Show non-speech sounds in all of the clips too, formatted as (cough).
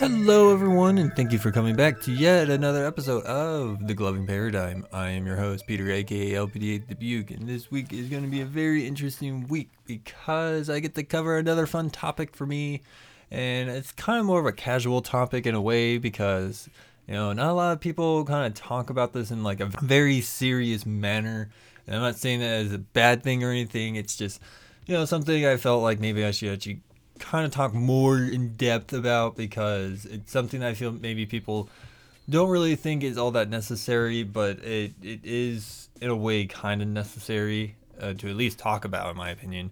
Hello, everyone, and thank you for coming back to yet another episode of The Gloving Paradigm. I am your host, Peter, aka LPD8 The Buke, and this week is going to be a very interesting week because I get to cover another fun topic for me, and it's kind of more of a casual topic in a way because, you know, not a lot of people kind of talk about this in like a very serious manner. And I'm not saying that as a bad thing or anything, it's just, you know, something I felt like maybe I should actually kind of talk more in depth about because it's something I feel maybe people don't really think is all that necessary, but it, it is in a way kind of necessary uh, to at least talk about, in my opinion.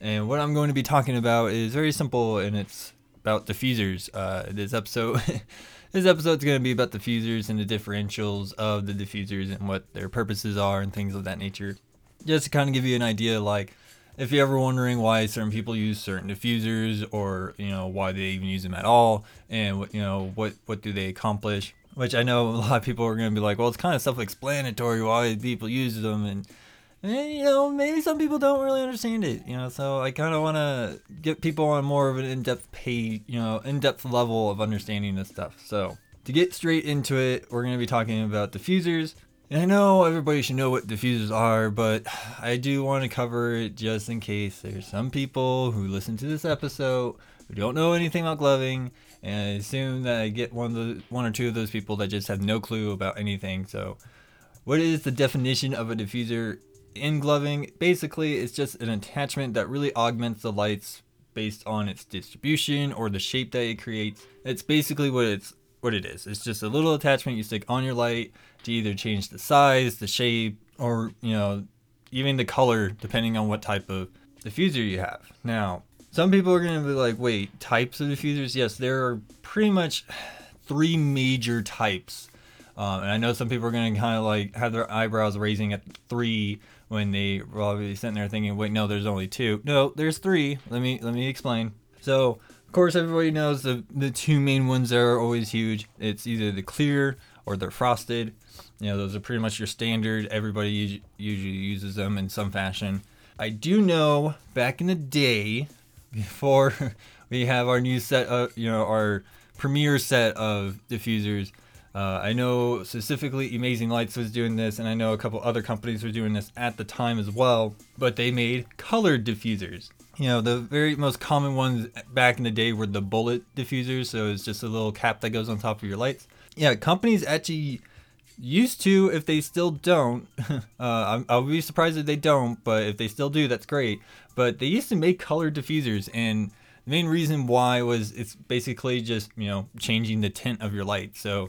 And what I'm going to be talking about is very simple, and it's about diffusers. Uh, this episode, (laughs) this episode's going to be about diffusers and the differentials of the diffusers and what their purposes are and things of that nature. Just to kind of give you an idea, like if you're ever wondering why certain people use certain diffusers or you know why they even use them at all and what you know what what do they accomplish which i know a lot of people are going to be like well it's kind of self-explanatory why people use them and, and you know maybe some people don't really understand it you know so i kind of want to get people on more of an in-depth pay you know in-depth level of understanding this stuff. So to get straight into it we're going to be talking about diffusers and I know everybody should know what diffusers are, but (sighs) I do want to cover it just in case there's some people who listen to this episode who don't know anything about gloving, and I assume that I get one of the one or two of those people that just have no clue about anything. So, what is the definition of a diffuser in gloving? Basically, it's just an attachment that really augments the lights based on its distribution or the shape that it creates. It's basically what it's what it is. It's just a little attachment you stick on your light to either change the size, the shape, or you know, even the color, depending on what type of diffuser you have. Now, some people are going to be like, wait, types of diffusers? Yes, there are pretty much three major types. Um, and I know some people are going to kind of like have their eyebrows raising at three when they probably sitting there thinking, wait, no, there's only two. No, there's three. Let me let me explain. So, course, everybody knows the the two main ones that are always huge. It's either the clear or they're frosted. You know, those are pretty much your standard. Everybody usually uses them in some fashion. I do know back in the day, (laughs) before (laughs) we have our new set of, you know, our premiere set of diffusers, uh, I know specifically Amazing Lights was doing this, and I know a couple other companies were doing this at the time as well, but they made colored diffusers. You know, the very most common ones back in the day were the bullet diffusers, so it's just a little cap that goes on top of your lights. Yeah, companies actually used to if they still don't (laughs) uh, i'll be surprised if they don't but if they still do that's great but they used to make colored diffusers and the main reason why was it's basically just you know changing the tint of your light so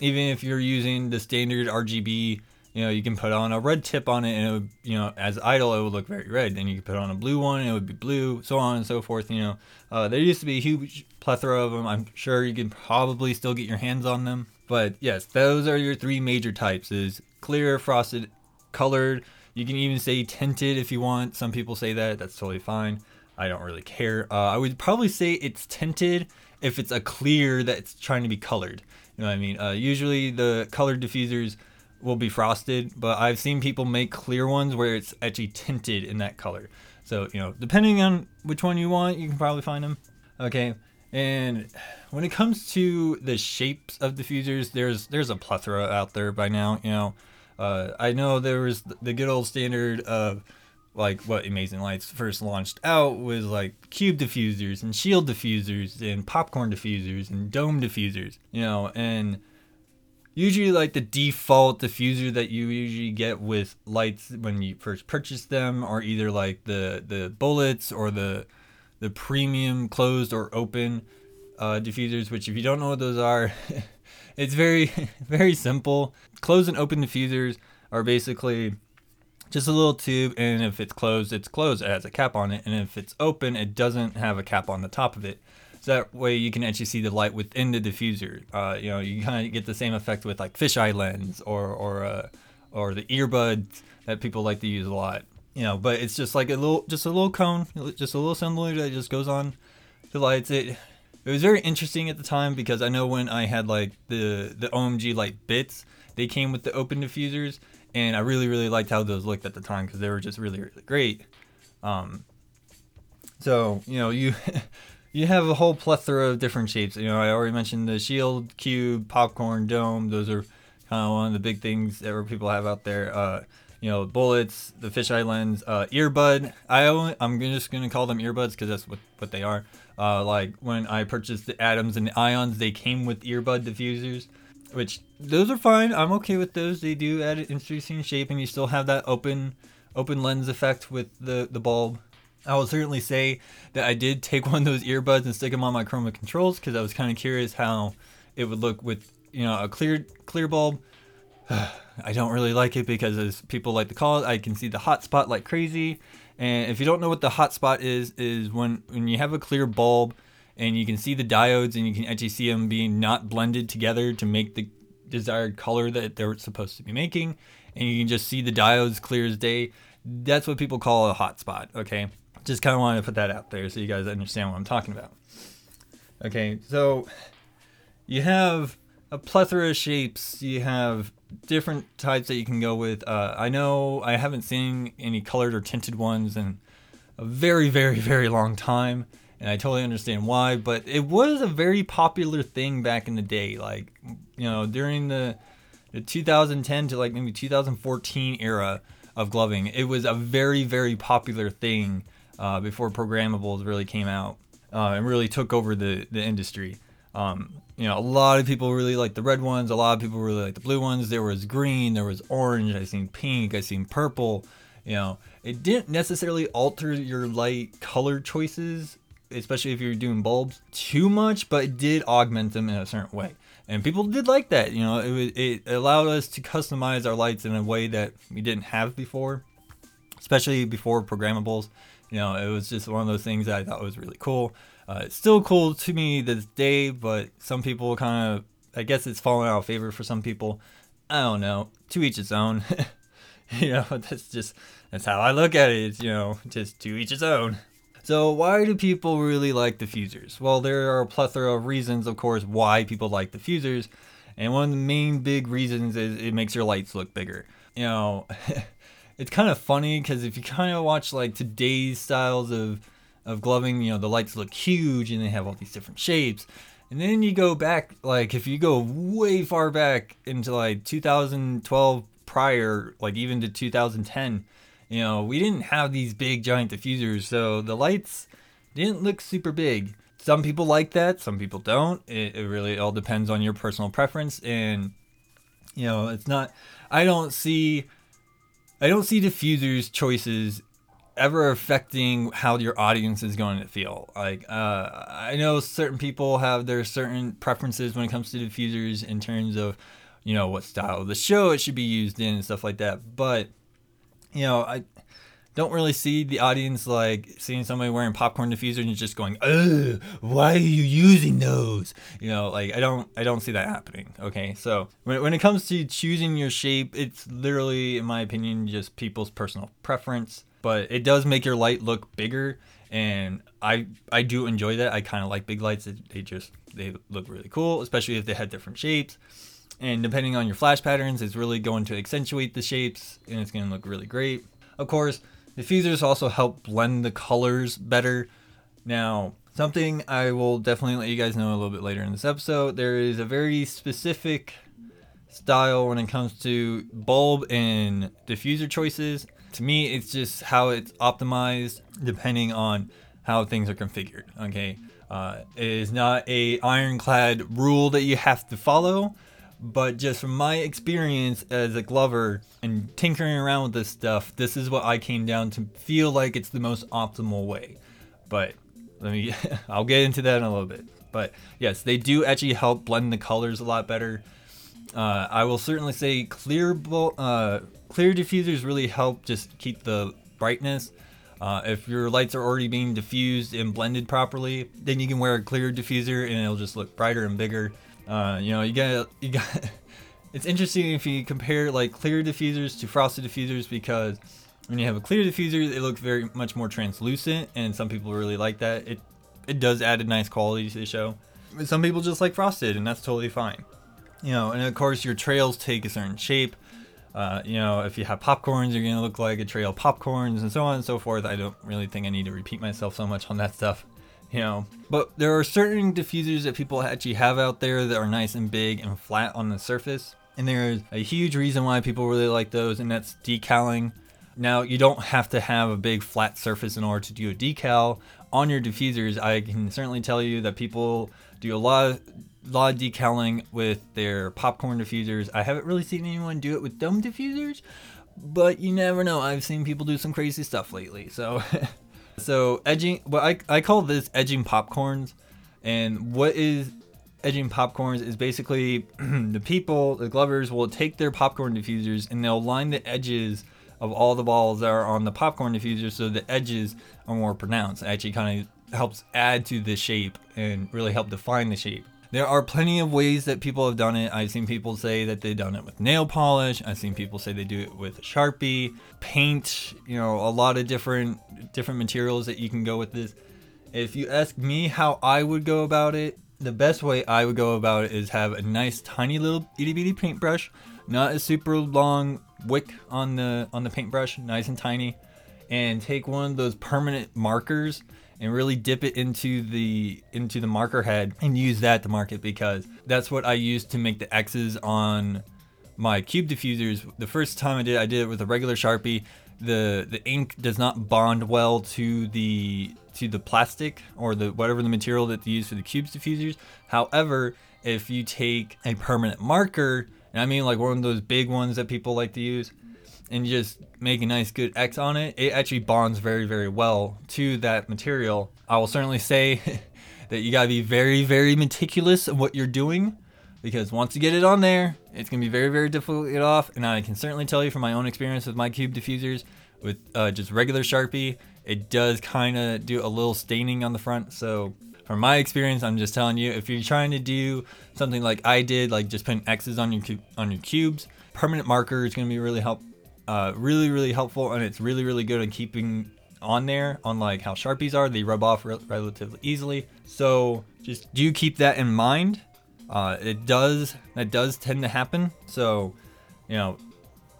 even if you're using the standard rgb you know you can put on a red tip on it and it would you know as idle it would look very red then you could put on a blue one it would be blue so on and so forth you know uh, there used to be a huge plethora of them i'm sure you can probably still get your hands on them but yes, those are your three major types: is clear, frosted, colored. You can even say tinted if you want. Some people say that. That's totally fine. I don't really care. Uh, I would probably say it's tinted if it's a clear that's trying to be colored. You know what I mean? Uh, usually the colored diffusers will be frosted, but I've seen people make clear ones where it's actually tinted in that color. So, you know, depending on which one you want, you can probably find them. Okay. And when it comes to the shapes of diffusers, there's there's a plethora out there by now. You know, uh, I know there was the good old standard of like what Amazing Lights first launched out was like cube diffusers and shield diffusers and popcorn diffusers and dome diffusers. You know, and usually like the default diffuser that you usually get with lights when you first purchase them are either like the the bullets or the the premium closed or open uh, diffusers, which if you don't know what those are, (laughs) it's very, (laughs) very simple. Closed and open diffusers are basically just a little tube, and if it's closed, it's closed. It has a cap on it, and if it's open, it doesn't have a cap on the top of it. So that way you can actually see the light within the diffuser. Uh, you know, you kind of get the same effect with like fisheye lens or or uh, or the earbuds that people like to use a lot you know, but it's just like a little, just a little cone, just a little assembly that just goes on the lights. It it was very interesting at the time because I know when I had like the the OMG light bits, they came with the open diffusers, and I really really liked how those looked at the time because they were just really really great. Um, so you know you (laughs) you have a whole plethora of different shapes. You know, I already mentioned the shield, cube, popcorn, dome. Those are kind of one of the big things that people have out there. Uh, you know, bullets, the fisheye lens, uh, earbud. I only, I'm just gonna call them earbuds because that's what what they are. Uh, like when I purchased the atoms and the ions, they came with earbud diffusers, which those are fine. I'm okay with those. They do add an interesting shape, and you still have that open open lens effect with the the bulb. I will certainly say that I did take (laughs) one of those earbuds and stick them on my Chroma controls because I was kind of curious how it would look with you know a clear clear bulb. (sighs) I don't really like it because as people like to call it, I can see the hot spot like crazy. And if you don't know what the hot spot is, is when when you have a clear bulb and you can see the diodes and you can actually see them being not blended together to make the desired color that they're supposed to be making, and you can just see the diodes clear as day. That's what people call a hot spot. Okay just kind of wanted to put that out there so you guys understand what I'm talking about. Okay, so you have a plethora of shapes. You have different types that you can go with. Uh, I know I haven't seen any colored or tinted ones in a very, very, very long time, and I totally understand why. But it was a very popular thing back in the day, like you know during the the 2010 to like maybe 2014 era of gloving. It was a very, very popular thing uh, before programmables really came out uh, and really took over the, the industry. Um, you know, a lot of people really like the red ones. A lot of people really like the blue ones. There was green, there was orange. I seen pink. I seen purple. You know, it didn't necessarily alter your light color choices, especially if you're doing bulbs too much, but it did augment them in a certain way. And people did like that. You know, it it allowed us to customize our lights in a way that we didn't have before, especially before programmables. You know, it was just one of those things that I thought was really cool. Uh, it's still cool to me this day, but some people kind of, I guess it's fallen out of favor for some people. I don't know. To each its own. (laughs) you know, (laughs) that's just that's how I look at it. It's, you know, just to each its own. So why do people really like diffusers? Well, there are a plethora of reasons, of course, why people like diffusers. And one of the main big reasons is it makes your lights look bigger. You know, (laughs) it's kind of funny because if you kind of watch like today's styles of of gloving, you know, the lights look huge and they have all these different shapes. And then you go back, like if you go way far back into like 2012 prior, like even to 2010, you know, we didn't have these big giant diffusers, so the lights didn't look super big. Some people like that, some people don't. It, it really all depends on your personal preference, and you know, it's not. I don't see I don't see diffusers choices ever affecting how your audience is going to feel. Like, uh, I know certain people have their certain preferences when it comes to diffusers in terms of, you know, what style of the show it should be used in and stuff like that. But, you know, I don't really see the audience like seeing somebody wearing popcorn diffuser and just going, "Ugh, why are you using those?" You know, like I don't, I don't see that happening. Okay, so when when it comes to choosing your shape, it's literally, in my opinion, just people's personal preference. But it does make your light look bigger, and I I do enjoy that. I kind of like big lights. They just they look really cool, especially if they had different shapes. And depending on your flash patterns, it's really going to accentuate the shapes, and it's going to look really great. Of course, Diffusers also help blend the colors better. Now, something I will definitely let you guys know a little bit later in this episode, there is a very specific style when it comes to bulb and diffuser choices. To me, it's just how it's optimized depending on how things are configured. Okay, uh, it is not a ironclad rule that you have to follow but just from my experience as a glover and tinkering around with this stuff, this is what I came down to feel like it's the most optimal way. But let me, (laughs) I'll get into that in a little bit. But yes, they do actually help blend the colors a lot better. Uh, I will certainly say clear, uh, clear diffusers really help just keep the brightness. Uh, if your lights are already being diffused and blended properly, then you can wear a clear diffuser and it'll just look brighter and bigger. Uh, you know, you got you got. (laughs) it's interesting if you compare like clear diffusers to frosted diffusers because when you have a clear diffuser, it looks very much more translucent, and some people really like that. It it does add a nice quality to the show. But some people just like frosted, and that's totally fine. You know, and of course your trails take a certain shape. Uh, you know, if you have popcorns, you're gonna look like a trail of popcorns, and so on and so forth. I don't really think I need to repeat myself so much on that stuff. You know. But there are certain diffusers that people actually have out there that are nice and big and flat on the surface. And there's a huge reason why people really like those, and that's decaling. Now, you don't have to have a big flat surface in order to do a decal on your diffusers. I can certainly tell you that people do a lot of, lot of decaling with their popcorn diffusers. I haven't really seen anyone do it with dome diffusers, but you never know. I've seen people do some crazy stuff lately. So, (laughs) so edging. Well, I I call this edging popcorns, and what is edging popcorns is basically (clears throat) the people, the glovers, will take their popcorn diffusers and they'll line the edges of all the balls that are on the popcorn diffuser so the edges are more pronounced. It actually kind of helps add to the shape and really help define the shape. There are plenty of ways that people have done it. I've seen people say that they've done it with nail polish. I've seen people say they do it with Sharpie, paint, you know, a lot of different different materials that you can go with this. If you ask me how I would go about it, the best way I would go about it is have a nice tiny little itty bitty paintbrush, not a super long wick on the on the paintbrush, nice and tiny, and take one of those permanent markers and really dip it into the into the marker head and use that to mark it because that's what I used to make the X's on my cube diffusers. The first time I did, it, I did it with a regular Sharpie. The the ink does not bond well to the to the plastic or the whatever the material that they use for the cubes diffusers. However, if you take a permanent marker, and I mean like one of those big ones that people like to use, and just make a nice good X on it, it actually bonds very, very well to that material. I will certainly say (laughs) that you gotta be very, very meticulous of what you're doing because once you get it on there, it's gonna be very, very difficult to get off. And I can certainly tell you from my own experience with my cube diffusers with uh, just regular Sharpie, it does kind of do a little staining on the front. So from my experience, I'm just telling you, if you're trying to do something like I did, like just putting X's on your on your cubes, permanent marker is gonna be really help uh, really really helpful and it's really really good at keeping on there on like how sharpies are. They rub off re- relatively easily. So just do keep that in mind? Uh, it does that does tend to happen. So you know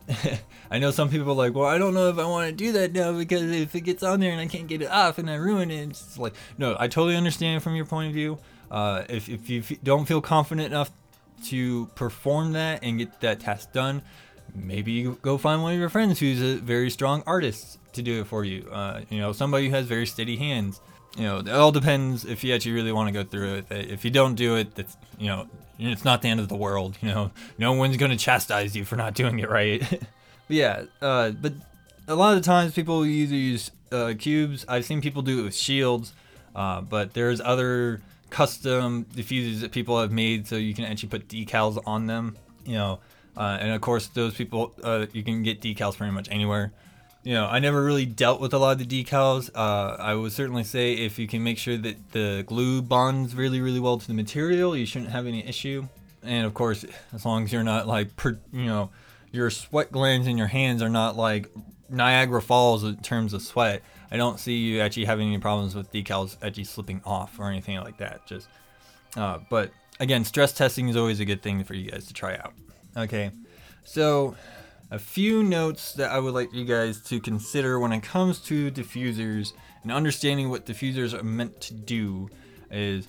(laughs) I know some people are like, well, I don't know if I want to do that now because if it gets on there and I can't get it off and I ruin it, it's like, no, I totally understand from your point of view. Uh, if, if you f- don't feel confident enough to perform that and get that task done, maybe you go find one of your friends who's a very strong artist to do it for you. Uh, you know, somebody who has very steady hands. You know, it all depends if you actually really want to go through it. If you don't do it, that's you know, it's not the end of the world. You know, (laughs) no one's gonna chastise you for not doing it right. (laughs) but yeah, uh, but a lot of the times people either use uh, cubes. I've seen people do it with shields, uh, but there's other custom diffusers that people have made so you can actually put decals on them. You know, uh, and of course, those people, uh, you can get decals pretty much anywhere. You know, I never really dealt with a lot of the decals. Uh, I would certainly say if you can make sure that the glue bonds really, really well to the material, you shouldn't have any issue. And of course, as long as you're not like, per, you know, your sweat glands in your hands are not like Niagara Falls in terms of sweat. I don't see you actually having any problems with decals actually slipping off or anything like that. Just, uh, but again, stress testing is always a good thing for you guys to try out. Okay, so a few notes that I would like you guys to consider when it comes to diffusers and understanding what diffusers are meant to do is,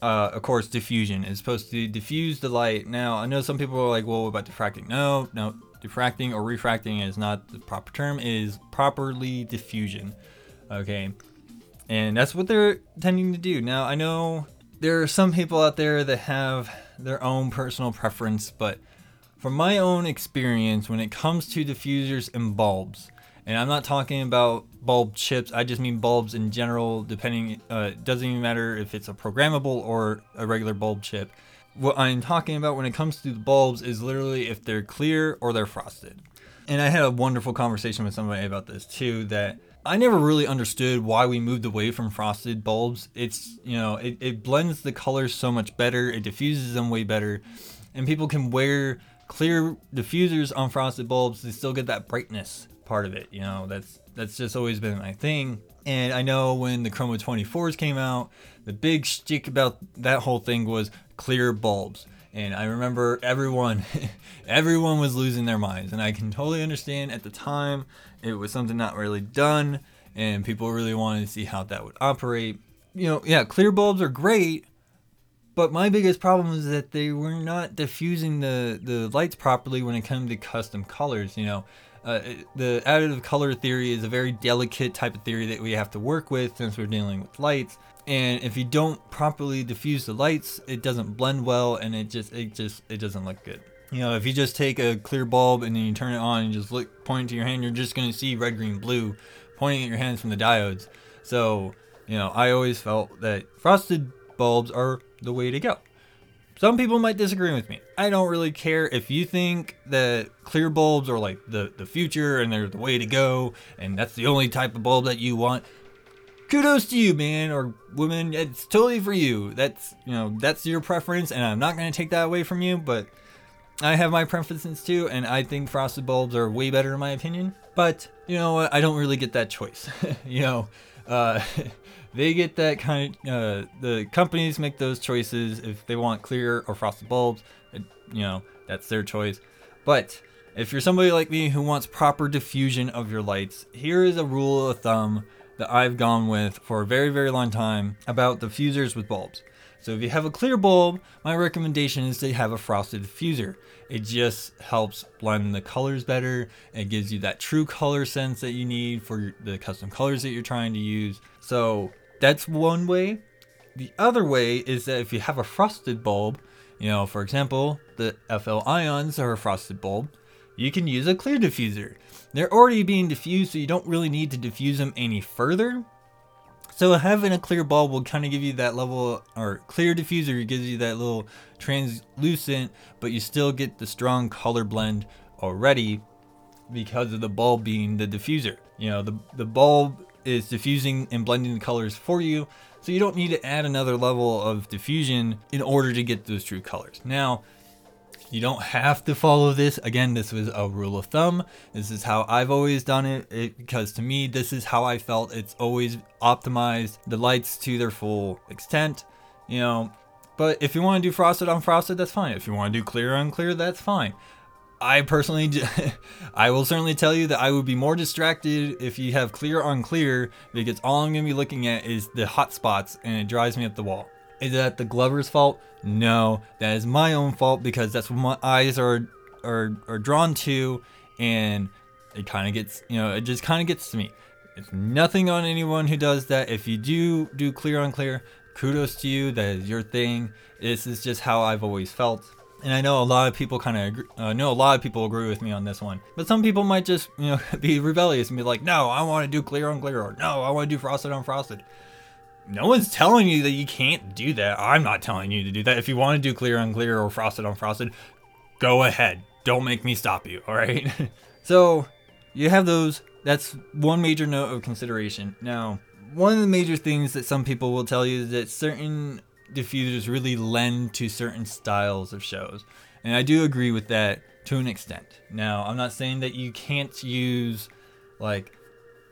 uh, of course, diffusion is supposed to diffuse the light. Now, I know some people are like, well, what about diffracting? No, no, diffracting or refracting is not the proper term, it is properly diffusion. Okay, and that's what they're tending to do. Now, I know there are some people out there that have their own personal preference, but from my own experience, when it comes to diffusers and bulbs, and I'm not talking about bulb chips, I just mean bulbs in general, depending, uh, doesn't even matter if it's a programmable or a regular bulb chip. What I'm talking about when it comes to the bulbs is literally if they're clear or they're frosted. And I had a wonderful conversation with somebody about this too, that I never really understood why we moved away from frosted bulbs. It's, you know, it, it blends the colors so much better, it diffuses them way better, and people can wear clear diffusers on frosted bulbs they still get that brightness part of it you know that's that's just always been my thing. And i know when the chroma 24s came out the big stick about that whole thing was clear bulbs. And i remember everyone (laughs) everyone was losing their minds. And i can totally understand at the time it was something not really done and people really wanted to see how that would operate. You know, yeah, clear bulbs are great, but my biggest problem is that they were not diffusing the the lights properly when it comes to custom colors. You know, uh, the additive color theory is a very delicate type of theory that we have to work with since we're dealing with lights. And if you don't properly diffuse the lights, it doesn't blend well, and it just it just it doesn't look good. You know, if you just take a clear bulb and then you turn it on and just look point to your hand, you're just gonna see red, green, blue pointing at your hands from the diodes. So, you know, I always felt that frosted bulbs are the way to go. Some people might disagree with me. I don't really care if you think that clear bulbs are like the, the future and they're the way to go and that's the only type of bulb that you want. Kudos to you, man or woman. It's totally for you. That's, you know, that's your preference and I'm not to take that away from you, but I have my preferences too and I think frosted bulbs are way better in my opinion. But, you know what? I don't really get that choice. (laughs) you know, uh (laughs) they get that kind of uh, the companies make those choices if they want clear or frosted bulbs it, you know that's their choice. But if you're somebody like me who wants proper diffusion of your lights here is a rule of thumb that i've gone with for a very very long time about diffusers with bulbs. So if you have a clear bulb my recommendation is to have a frosted diffuser. It just helps blend the colors better. It gives you that true color sense that you need for the custom colors that you're trying to use. So that's one way. The other way is that if you have a frosted bulb, you know, for example, the FL ions are a frosted bulb, you can use a clear diffuser. They're already being diffused, so you don't really need to diffuse them any further. So having a clear bulb will kind of give you that level, or clear diffuser gives you that little translucent, but you still get the strong color blend already because of the bulb being the diffuser. You know, the the bulb is diffusing and blending the colors for you. So you don't need to add another level of diffusion in order to get those true colors. Now, you don't have to follow this. Again, this was a rule of thumb. This is how I've always done it, it because to me, this is how I felt. It's always optimized the lights to their full extent, you know. But if you want to do frosted on frosted, that's fine. If you want to do clear on clear, that's fine. I personally, (laughs) I will certainly tell you that I would be more distracted if you have clear on clear because all I'm going to be looking at is the hot spots and it drives me up the wall. Is that the Glover's fault? No, that is my own fault because that's what my eyes are are are drawn to, and it kind of gets you know it just kind of gets to me. It's nothing on anyone who does that. If you do do clear on clear, kudos to you. That is your thing. This is just how I've always felt and I know a lot of people kind of uh, know a lot of people agree with me on this one. But some people might just you know (laughs) be rebellious and be like, no, I want to do clear on clear, or no, I want to do frosted on frosted. No one's telling you that you can't do that. I'm not telling you to do that. If you want to do clear on clear or frosted on frosted, go ahead. Don't make me stop you. (laughs) All right. (laughs) so you have those. That's one major note of consideration. Now, one of the major things that some people will tell you is that certain diffusers really lend to certain styles of shows. And I do agree with that to an extent. Now, I'm not saying that you can't use like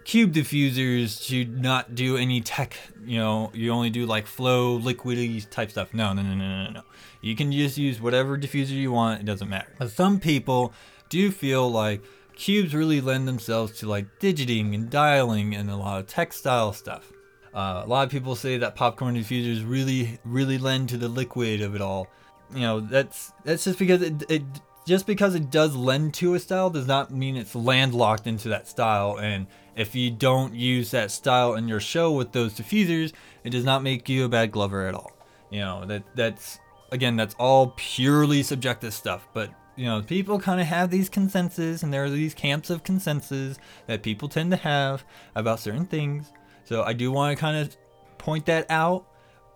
cube diffusers to not do any tech, you know, you only do like flow, liquidy type stuff. No, no, no, no, no, no. You can just use whatever diffuser you want, it doesn't matter. But some people do feel like cubes really lend themselves to like digiting and dialing and a lot of textile stuff. Uh, a lot of people say that popcorn diffusers really, really lend to the liquid of it all. You know, that's that's just because it, it just because it does lend to a style does not mean it's landlocked into that style. And if you don't use that style in your show with those diffusers, it does not make you a bad glover at all. You know, that that's again, that's all purely subjective stuff. But you know, people kind of have these consensus, and there are these camps of consensus that people tend to have about certain things. So I do want to kind of point that out,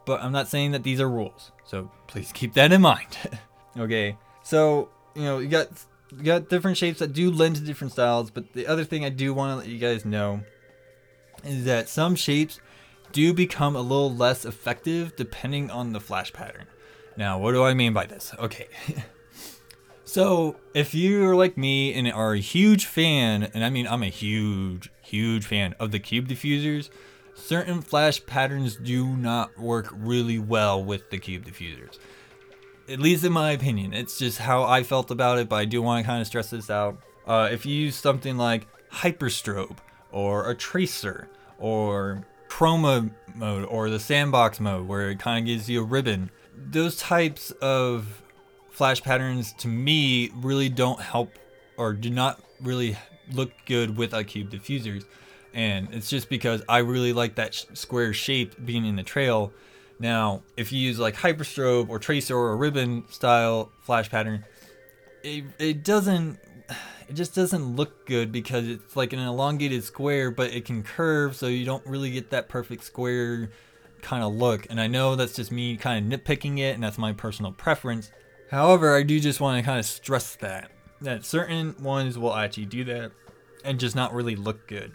but I'm not saying that these are rules. So please keep that in mind. (laughs) okay. So, you know, you got you got different shapes that do lend to different styles, but the other thing I do want to let you guys know is that some shapes do become a little less effective depending on the flash pattern. Now, what do I mean by this? Okay. (laughs) so, if you're like me and are a huge fan, and I mean I'm a huge, huge fan of the cube diffusers, certain flash patterns do not work really well with the cube diffusers. At least in my opinion. It's just how I felt about it, but I do want to kind of stress this out. Uh, if you use something like Hyperstrobe, or a Tracer, or chroma mode or the sandbox mode where it kind of gives you a ribbon. Those types of flash patterns to me really don't help or do not really look good with iCube diffusers. And it's just because I really like that sh- square shape being in the trail. Now, if you use like Hyperstrobe or Tracer or Ribbon style flash pattern, it, it doesn't it just doesn't look good because it's like an elongated square but it can curve so you don't really get that perfect square kind of look and i know that's just me kind of nitpicking it and that's my personal preference however i do just want to kind of stress that that certain ones will actually do that and just not really look good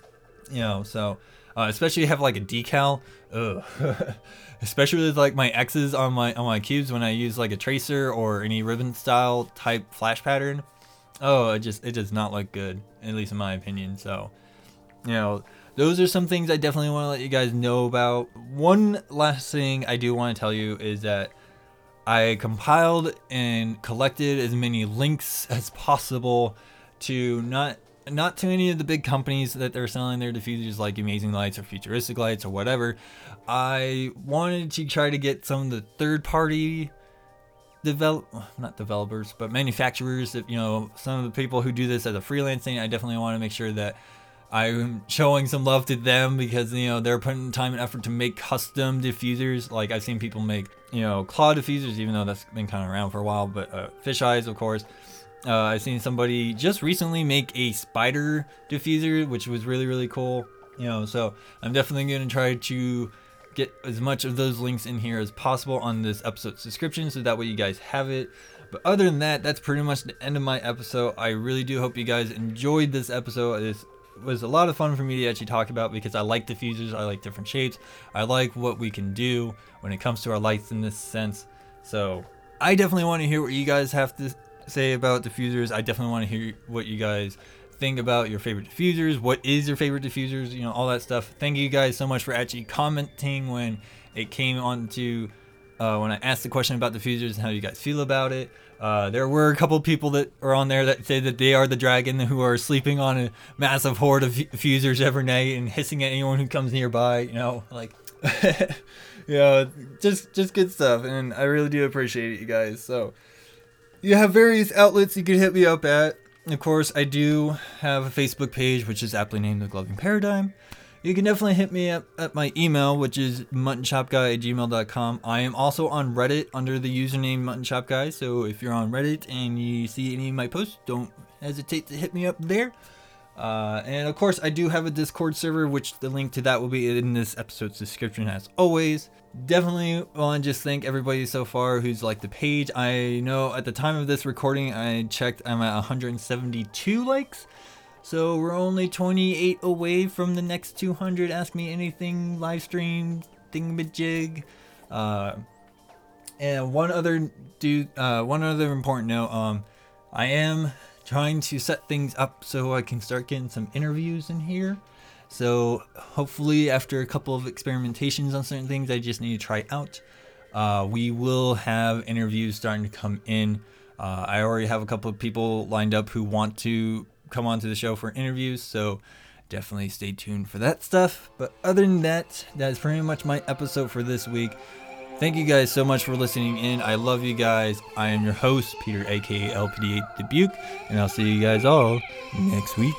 you know so uh, especially have like a decal (laughs) especially with like my x's on my on my cubes when i use like a tracer or any ribbon style type flash pattern oh it just it does not look good at least in my opinion so you know those are some things i definitely want to let you guys know about. One last thing i do want to tell you is that i compiled and collected as many links as possible to not not to any of the big companies that they're selling their diffusers like amazing lights or futuristic lights or whatever. I wanted to try to get some of the third party develop not developers but manufacturers that you know some of the people who do this as a freelancing i definitely want to make sure that i'm showing some love to them because you know they're putting time and effort to make custom diffusers like i've seen people make you know claw diffusers even though that's been kind of around for a while but uh, fish eyes of course uh, i've seen somebody just recently make a spider diffuser which was really really cool you know so i'm definitely going to try to get as much of those links in here as possible on this episode's description so that way you guys have it. But other than that, that's pretty much the end of my episode. I really do hope you guys enjoyed this episode. Was a lot of fun for me to actually talk about because I like diffusers, I like different shapes, I like what we can do when it comes to our lights in this sense. So I definitely want to hear what you guys have to say about diffusers. I definitely want to hear what you guys think about your favorite diffusers. What is your favorite diffusers? You know, all that stuff. Thank you guys so much for actually commenting when it came on to uh, when I asked the question about diffusers and how you guys feel about it. Uh, there were a couple people that are on there that say that they are the dragon who are sleeping on a massive horde of diffusers every night and hissing at anyone who comes nearby. You know, like, (laughs) you know, just just good stuff, and I really do appreciate it, you guys. So, you have various outlets you can hit me up at of course, I do have a Facebook page, which is aptly named The Gloving Paradigm. You can definitely hit me up at my email, which is muttonchopguy at gmail.com. I am also on Reddit under the username muttonchopguy, so if you're on Reddit and you see any of my posts, don't hesitate to hit me up there. Uh, and of course, I do have a Discord server, which the link to that will be in this episode's description as always definitely want to just thank everybody so far who's liked the page. I know at the time of this recording, I checked, I'm at 172 likes. So we're only 28 away from the next 200 Ask Me Anything live stream thingamajig. Uh, and one other dude, uh, one other important note. Um, I am trying to set things up so I can start getting some interviews in here. So hopefully, after a couple of experimentations on certain things, I just need to try out. Uh, we will have interviews starting to come in. Uh, I already have a couple of people lined up who want to come onto the show for interviews, so definitely stay tuned for that stuff. But other than that, that's pretty much my episode for this week. Thank you guys so much for listening in. I love you guys. I am your host, Peter, aka LPD8 Dubuque, and I'll see you guys all next week.